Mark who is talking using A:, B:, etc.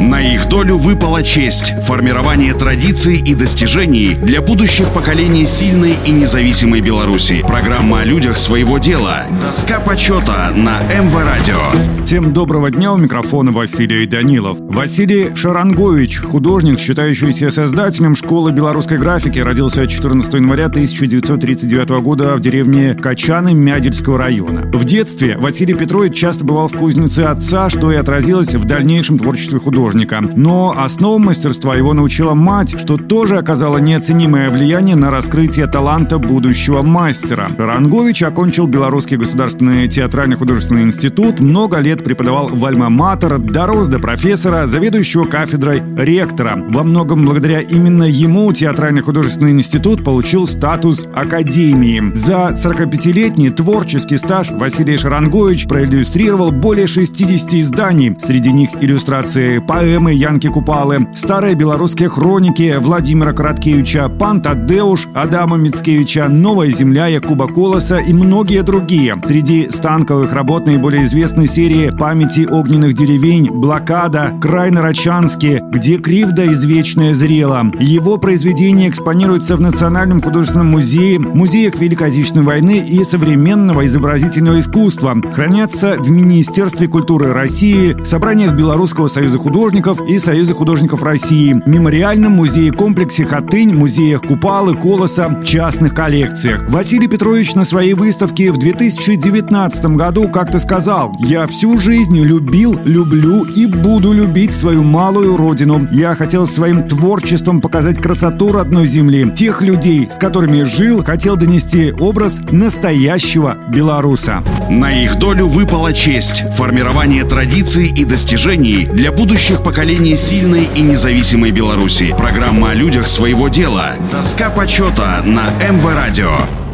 A: На их долю выпала честь – формирование традиций и достижений для будущих поколений сильной и независимой Беларуси. Программа о людях своего дела. Доска почета на МВ Радио.
B: Всем доброго дня, у микрофона Василий Данилов. Василий Шарангович, художник, считающийся создателем школы белорусской графики, родился 14 января 1939 года в деревне Качаны Мядельского района. В детстве Василий Петрович часто бывал в кузнице отца, что и отразилось в дальнейшем творчестве художника художника. Но основам мастерства его научила мать, что тоже оказало неоценимое влияние на раскрытие таланта будущего мастера. Рангович окончил Белорусский государственный театральный художественный институт, много лет преподавал в Альма-Матер, дорос до профессора, заведующего кафедрой ректора. Во многом благодаря именно ему театральный художественный институт получил статус академии. За 45-летний творческий стаж Василий Шарангович проиллюстрировал более 60 изданий. Среди них иллюстрации по поэмы Янки Купалы, старые белорусские хроники Владимира Короткевича, Пан Тадеуш Адама Мицкевича, Новая земля Якуба Колоса и многие другие. Среди станковых работ наиболее известной серии «Памяти огненных деревень», «Блокада», «Край Нарочанский», где кривда извечная зрела. Его произведения экспонируются в Национальном художественном музее, музеях Великой Отечественной войны и современного изобразительного искусства. Хранятся в Министерстве культуры России, собраниях Белорусского союза художников, художников и Союза художников России, Мемориальном музее-комплексе «Хатынь», музеях Купалы, Колоса, частных коллекциях. Василий Петрович на своей выставке в 2019 году как-то сказал «Я всю жизнь любил, люблю и буду любить свою малую родину. Я хотел своим творчеством показать красоту родной земли, тех людей, с которыми жил, хотел донести образ настоящего белоруса».
A: На их долю выпала честь – формирование традиций и достижений для будущих будущих поколений сильной и независимой Беларуси. Программа о людях своего дела. Доска почета на МВ Радио.